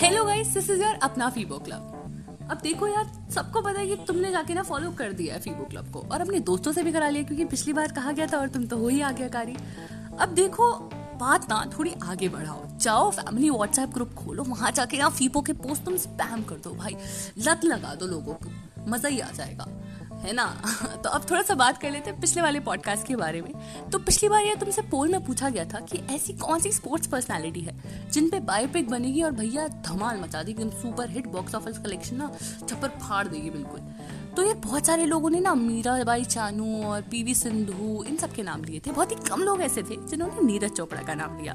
Hello guys this is your अपना Fibo club अब देखो यार, सबको पता है कि तुमने जाके ना फॉलो कर दिया है फीबो क्लब को और अपने दोस्तों से भी करा लिया क्योंकि पिछली बार कहा गया था और तुम तो हो ही आज्ञाकारी। अब देखो, बात ना, थोड़ी आगे बढ़ाओ। जाओ फैमिली व्हाट्सएप ग्रुप खोलो, वहाँ जाके ना फीबो के पोस्ट तुम स्पैम कर दो भाई। लत लगा दो लोगों को। मज़ा ही आ जाएगा। है ना? तो अब थोड़ा सा बात कर लेते हैं पिछले वाले पॉडकास्ट के बारे में। तो पिछली बार यार तुमसे पोल में पूछा गया था कि ऐसी कौन सी स्पोर्ट्स पर्सनालिटी है, जिन पे बायोपिक बनेगी और भैया धमाल मचा देगी एकदम super hit box office collection ना छप्पर फाड़ देगी बिल्कुल। तो ये बहुत सारे लोगों ने ना मीराबाई चानू और पीवी सिंधु, इन सब के नाम लिए थे। बहुत ही कम लोग ऐसे थे जिन्होंने नीरज चोपड़ा का नाम लिया।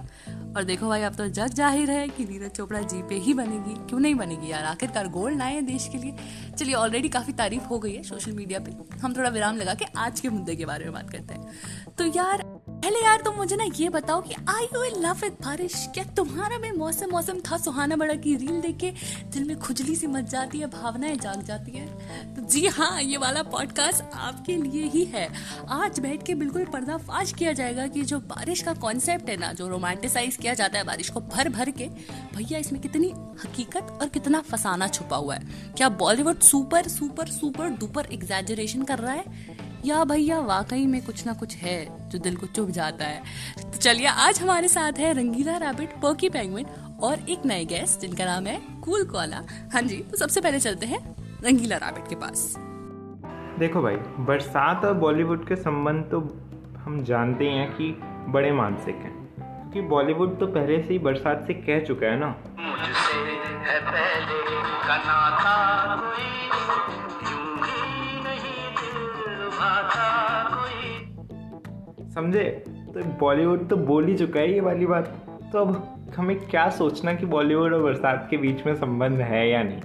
और देखो भाई, अब तो जग ज़ाहिर है कि नीरज चोपड़ा जी पे ही बनेगी। क्यों नहीं बनेगी यार? आखिरकार गोल्ड आए हैं देश के लिए। चलिए ऑलरेडी काफ़ी तारीफ़ हो गई है सोशल मीडिया पे। हम थोड़ा विराम लगा के आज के मुद्दे के बारे में बात करते हैं। तो यार पहले यार तुम मुझे ना ये बताओ कि आई यू लव विद बारिश क्या तुम्हारा में मौसम मौसम था सुहाना बड़ा की रील देख के? दिल में खुजली सी मच जाती है, भावनाएँ जाग जाती है। तो जी हाँ ये वाला पॉडकास्ट आपके लिए ही है। आज बैठ के बिल्कुल पर्दाफाश किया जाएगा कि जो बारिश का कॉन्सेप्ट है ना, जो रोमांटिसाइज किया जाता है बारिश को भर भर के, भैया इसमें कितनी हकीकत और कितना फसाना छुपा हुआ है। क्या Bollywood super super super duper exaggeration कर रहा है? या भैया वाकई में कुछ ना कुछ है जो दिल को चुभ जाता है। तो चलिए आज हमारे साथ है रंगीला रैबिट पर्की पेंगुइन और एक नए गेस्ट जिनका नाम है कूल कोला। हाँ जी तो सबसे पहले चलते हैं रंगीला रैबिट के पास। देखो भाई बरसात और बॉलीवुड के संबंध तो हम जानते हैं कि बड़े मानसिक हैं। क्योंकि बॉलीवुड तो पहले से ही बरसात से कह चुका है ना। मुझसे है पहले का कोई समझे? तो बॉलीवुड तो बोल ही चुका है ये वाली बात। तो अब हमें क्या सोचना कि बॉलीवुड और बरसात के बीच में संबंध है या नहीं?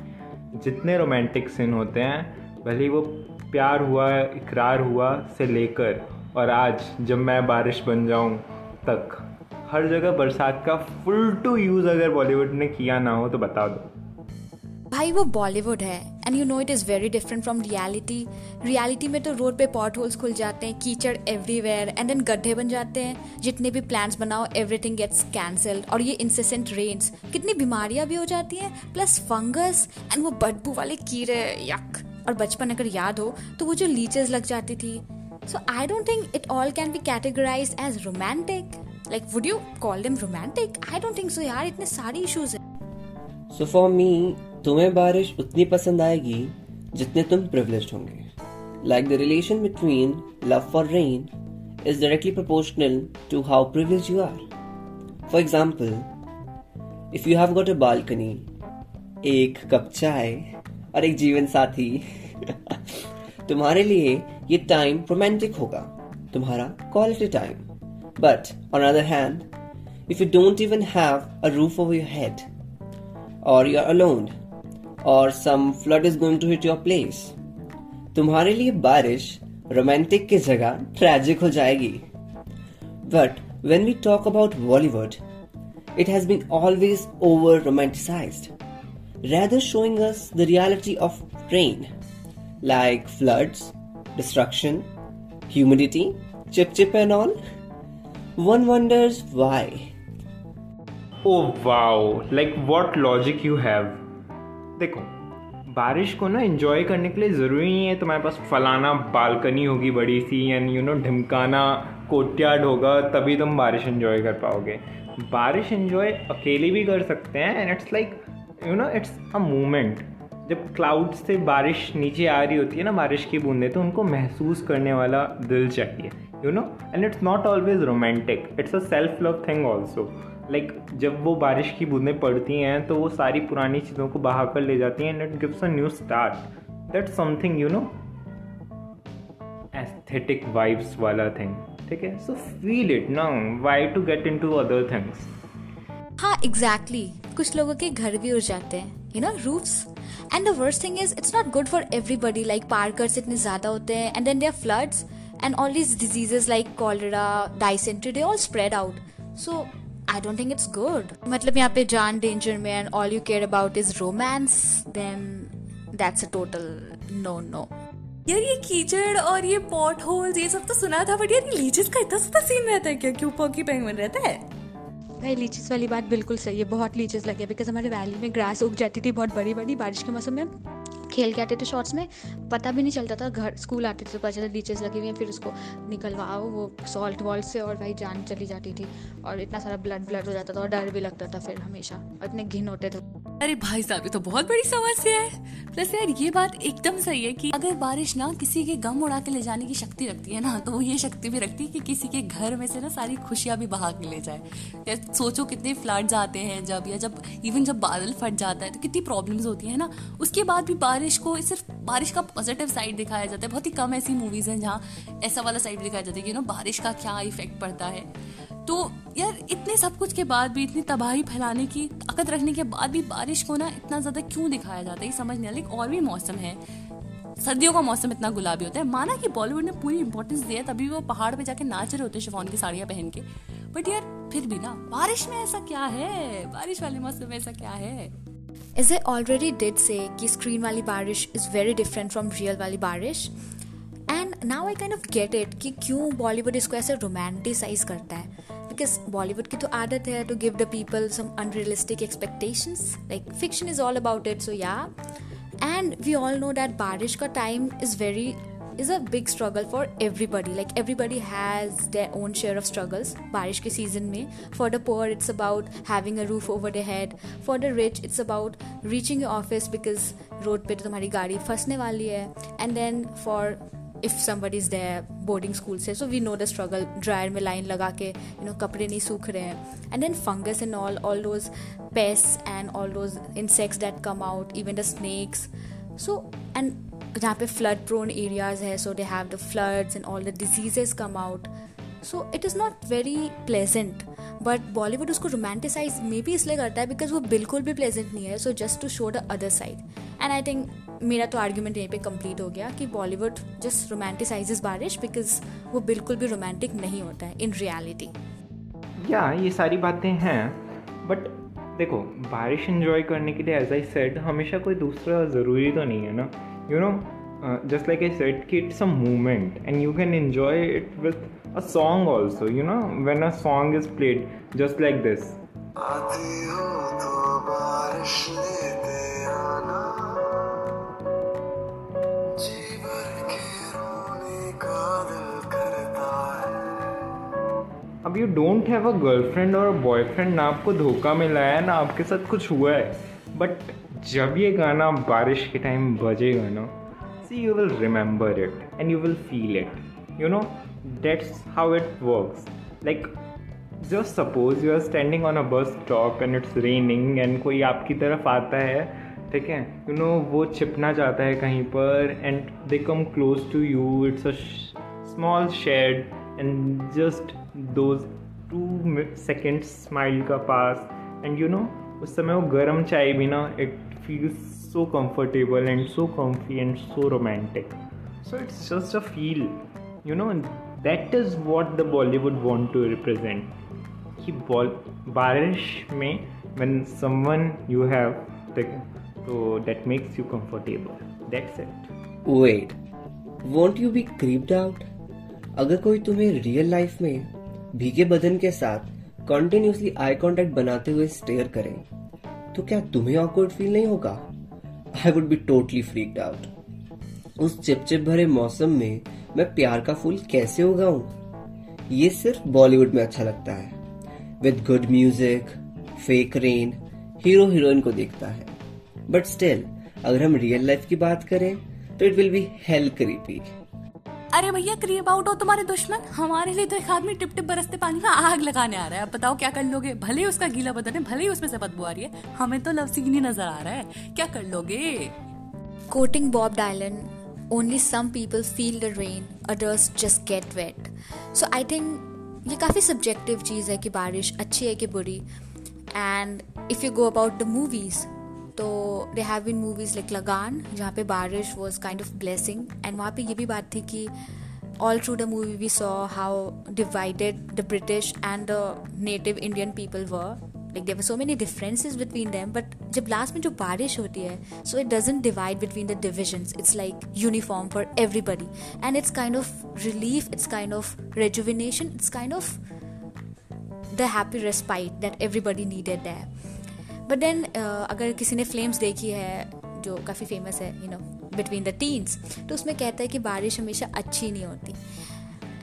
जितने रोमांटिक सीन होते हैं, भले वो प्यार हुआ, इकरार हुआ से लेकर और आज जब मैं बारिश बन जाऊँ तक, हर जगह बरसात का फुल टू यूज़ अगर बॉलीवुड ने किया ना हो तो बता दो। भाई वो बॉलीवुड है and you know it is very different from reality reality में तो रोड पे पॉट होल्स खुल जाते हैं, कीचड़ एवरीवेयर एंड देन गड्ढे बन जाते हैं। जितने भी प्लान्स बनाओ एवरीथिंग गेट्स कैंसल्ड और ये इंसेसेंट रेन्स कितनी बीमारियाँ भी हो जाती हैं प्लस फंगस एंड वो बदबू वाले कीड़े यक और बचपन अगर याद हो तो वो जो लीचेस लग जाती थी। So I don't think it all can be categorise as romantic like would you call them romantic I don't think so यार, इतने सारे इश्यूज़ हैं। सो फॉर मी तुम्हें बारिश उतनी पसंद आएगी जितने तुम प्रिविलेज होंगे। Like the relation between love for rain is directly proportional to how privilege you are for example if you have got a balcony एक कप चाय और एक जीवन साथी, तुम्हारे लिए ये टाइम रोमांटिक होगा, तुम्हारा quality time but on other hand if you don't even have a roof over your head और यू आर अलोन और some flood is going to hit your place तुम्हारे लिए बारिश रोमांटिक की जगह ट्रेजिक हो जाएगी. But when we talk about Bollywood it has been always over romanticize rather showing reality of rain like flood destruction humidity चिपचिप and all one wonders why oh wow like what logic you have देखो, बारिश को ना enjoy करने के लिए ज़रूरी नहीं है तुम्हारे पास फलाना बालकनी होगी बड़ी सी एंड यू नो ढिमकाना कोर्टयार्ड होगा, तभी तुम बारिश इन्जॉय कर पाओगे। बारिश इन्जॉय अकेले भी कर सकते हैं and it's like you know it's a moment जब क्लाउड से बारिश नीचे आ रही होती है ना, बारिश की बूंदें तो उनको महसूस करने वाला दिल चाहिए you know and it's not always romantic it's a self love thing also like like, जब वो बारिश की बूंदें पड़ती हैं तो वो सारी पुरानी चीज़ों को बहा कर ले जाती हैं and it gives a new start that something you know aesthetic vibes वाला थिंग ठीक है? सो फील इट ना why to get in to other things हाँ एग्जैक्टली exactly. कुछ लोगों के घर भी उड़ जाते हैं you know roofs and the worst thing is it's not good for everybody like parkers इतने ज़्यादा होते हैं and then there floods and all these diseases like cholera dysentery they all spread out so I don't think it's good मतलब यहाँ पे जान danger में and all you care about is romance then that's a total no no यार ये कीचड़ और ये पॉट होल्स ये सब तो सुना था बट यार लीचेस का इतना सा सीन रहता है क्या? क्यों पॉकी पेंगुइन रहता है? भाई लीचीज वाली बात बिल्कुल सही है बहुत लीचीज लगे बिकॉज़ हमारे वैली में ग्रास उग जाती थी बहुत बड़ी बड़ी बारिश के मौसम में। खेल के आते थे शॉर्ट्स में, पता भी नहीं चलता था, घर स्कूल आते थे तो पता चलता टीचर्स लगी हुई हैं, फिर उसको निकलवाओ, वो सॉल्ट वॉल्ट से और भाई जान चली जाती थी और इतना सारा ब्लड ब्लड हो जाता था और डर भी लगता था फिर हमेशा, और इतने घिन होते थे। अरे भाई साहब, ये तो बहुत बड़ी समस्या है। प्लस यार, ये बात एकदम सही है कि अगर बारिश ना किसी के गम उड़ा के ले जाने की शक्ति रखती है ना तो वो ये शक्ति भी रखती है कि किसी के घर में से ना सारी खुशियाँ भी बहा के ले जाए। या सोचो कितने फ्लड्स आते हैं जब, या जब इवन जब बादल फट जाता है तो कितनी प्रॉब्लम्स होती है ना। उसके बाद भी बारिश को, सिर्फ़ बारिश का पॉजिटिव साइड दिखाया जाता है। बहुत ही कम ऐसी मूवीज़ हैं जहाँ ऐसा वाला साइड दिखाया जाता है कि नो बारिश का क्या इफ़ेक्ट पड़ता है। तो यार, इतने सब कुछ के बाद भी, इतनी तबाही फैलाने की ताकत रखने के बाद भी बारिश को ना इतना ज़्यादा क्यों दिखाया जाता है? समझ नहीं आता और भी मौसम है। सर्दियों का मौसम इतना गुलाबी होता है। माना कि बॉलीवुड ने पूरी इंपॉर्टेंस दिया तभी वो पहाड़ पे जाके नाच रहे होते हैं शिफॉन की साड़ियाँ पहन के। बट यार, फिर भी ना, बारिश में ऐसा क्या है? बारिश वाले मौसम में ऐसा क्या है? As ए ऑलरेडी did से कि स्क्रीन वाली बारिश is very different from real वाली बारिश? And now I kind of get it कि क्यों बॉलीवुड इसको ऐसे रोमांटिसाइज करता है? बिकॉज़ बॉलीवुड की तो आदत है to give the people some unrealistic expectations like fiction is all about it so या and we all know that बारिश का time is very a big struggle for everybody like everybody has their own share of struggles barish ke season mein for the poor it's about having a roof over their head for the rich it's about reaching your office because road pe to tumhari gaadi फंसने wali hai and then for if somebody is there boarding school से so we know the struggle dryer में line लगा के you know कपड़े नहीं सूख रहे हैं. And then fungus in all all those pests and all those insects that come out even the snacks so and जहाँ पे फ्लड प्रोन एरियाज़ है so they have the floods and all the diseases come out so it is not very pleasant but Bollywood उसको romanticise मे भी इसलिए करता है because वो बिल्कुल भी प्लेजेंट नहीं है so just to show the other side and I think मेरा तो आर्ग्यूमेंट यहीं पे कंप्लीट हो गया कि बॉलीवुड जस्ट रोमांटिसाइजेस बारिश बिकॉज़ वो बिल्कुल भी रोमांटिक नहीं होता है इन रियलिटी या ये सारी बातें हैं बट देखो बारिश इन्जॉय करने के लिए एज आई सेड हमेशा कोई दूसरा ज़रूरी तो नहीं है ना? You know uh, just like i said it's a movement and you can enjoy it with a song also you know? When a song is played just like this. अब you don't have a girlfriend और boyfriend ना आपको धोखा मिला है, ना आपके साथ कुछ हुआ है। बट जब ये गाना बारिश के टाइम बजेगा ना see you will remember it and you will feel it you know that's how it works like just suppose you are standing on a bus stop and it's raining and कोई आपकी तरफ़ आता है, ठीक है? You know वो छिपना चाहता है कहीं पर and they come close to you it's a small shade and just those two second smile का पास एंड यू नो उस समय वो गर्म चाय भी ना it feel so comfortable and so comfy and so romantic so it's just a feel you know that is what the Bollywood want to represent कि बॉल बारिश में one someone you have तो that makes you comfortable that's it wait won't you be creeped out अगर कोई तुम्हें real life में भीगे बदन के साथ कंटिन्यूसली आई कांटेक्ट बनाते हुए स्टेयर करें। तो क्या तुम्हें ऑकवर्ड फील नहीं होगा? I would be totally freaked out उस चिपचिप भरे मौसम में मैं प्यार का फूल कैसे उगाऊं? ये सिर्फ़ बॉलीवुड में अच्छा लगता है। With good music fake rain hero heroine को देखता है। बट स्टिल अगर हम रियल लाइफ की बात करें तो it will be hell creepy अरे भैया क्रीप आउट हो तुम्हारे दुश्मन। हमारे लिए तो एक आदमी टिप टिप बरसते पानी में आग लगाने आ रहा है। अब बताओ क्या कर लोगे? भले ही उसका गीला बदन है, भले ही उसमें से बदबू आ रही है। हमें तो लव सीन ही नज़र आ रहा है। क्या कर लोगे? Quoting Bob Dylan only some people feel the rain others just get wet so I think ये काफ़ी सब्जेक्टिव चीज़ है कि बारिश अच्छी है कि बुरी। And if you go about the movies तो they have been movies like Lagaan जहाँ पे बारिश was kind of blessing and वहाँ पे ये भी बात थी कि all through the movie we saw how divided the British and the native Indian people were like there so many differences between them but जब लास्ट में जो बारिश होती है so it doesn't divide between the divisions it's like uniform for everybody and it's kind of relief it's kind of rejuvenation it's kind of the happy respite that everybody needed है but then अगर किसी ने flames देखी है जो काफ़ी famous है you know between the teens तो उसमें कहता है कि बारिश हमेशा अच्छी नहीं होती।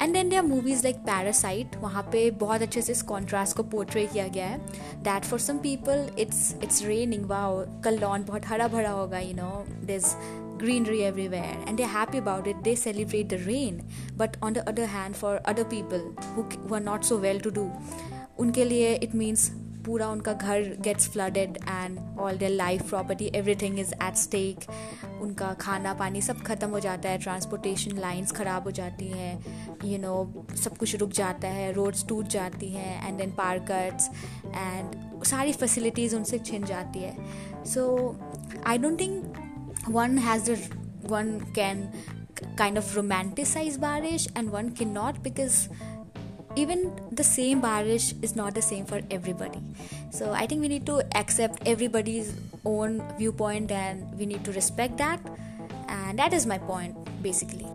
And then there movies like Parasite वहाँ पे बहुत अच्छे से इस कॉन्ट्रास्ट को पोर्ट्रे किया गया है। That for some people it's it's raining wow कल लॉन बहुत हरा भरा होगा you know this greenery everywhere and they're happy about it they celebrate the rain. But on the other hand for other people who, who are not so well to do उनके लिए it means पूरा उनका घर gets flooded and all their life property everything is at stake उनका खाना पानी सब ख़त्म हो जाता है ट्रांसपोर्टेशन लाइंस ख़राब हो जाती हैं यू नो सब कुछ रुक जाता है रोड्स टूट जाती हैं एंड देन पार्कर्स एंड सारी फैसिलिटीज़ उनसे छिन जाती है। So I don't think one has the one can kind of romanticize Barish and one cannot because even the same barish is not the same for everybody. So i think we need to accept everybody's own viewpoint and we need to respect that. And that is my point basically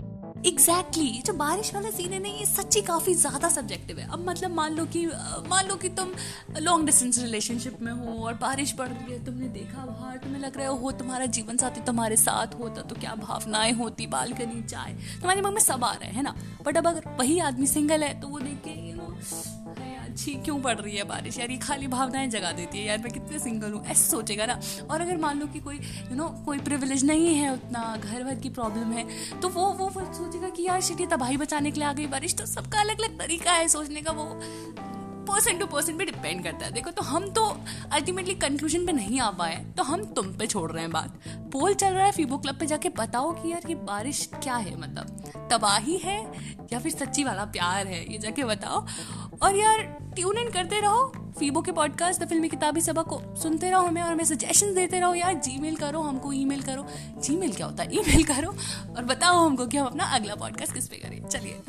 exactly exactly, जो बारिश वाला scene है ना ये सच्ची काफ़ी ज़्यादा subjective है। अब मतलब मान लो कि मान लो कि तुम लॉन्ग डिस्टेंस रिलेशनशिप में हो और बारिश पड़ रही है तुमने देखा बाहर तुम्हें लग रहा है हो तुम्हारा जीवन साथी तुम्हारे साथ होता तो क्या भावनाएँ होती बालकनी चाय। तुम्हारे मन में सब आ रहे हैं ना? बट अब अगर वही आदमी सिंगल है तो वो देख के यू नो अच्छी क्यों पड़ रही है बारिश? यार ये खाली भावनाएँ जगा देती है यार मैं कितने सिंगल हूँ ऐसे सोचेगा ना। और अगर मान लो कि कोई यू you नो know, कोई प्रिविलेज नहीं है उतना घर वर की प्रॉब्लम है तो वो वो सोचेगा कि यार शिटी तबाही बचाने के लिए आ गई बारिश। तो सबका अलग अलग तरीका है सोचने का वो। पर्सन टू पर्सन पे डिपेंड करता है। देखो तो हम तो अल्टीमेटली कंक्लूजन पे नहीं आ पाए तो हम तुम पे छोड़ रहे हैं बात। पोल चल रहा है फीबो क्लब पे जाके, बताओ कि यार, ये बारिश क्या है मतलब? तबाही है या फिर सच्ची वाला प्यार है? ये जाके बताओ। और यार ट्यून इन करते रहो। फीबो के पॉडकास्ट द फिल्मी किताबी सभा को सुनते रहो हमें और हमें सजेशन देते रहो। यार जी करो, हमको ईमेल करो। जी क्या होता है? ईमेल करो और बताओ हमको कि हम अपना अगला पॉडकास्ट किस पे करें। चलिए।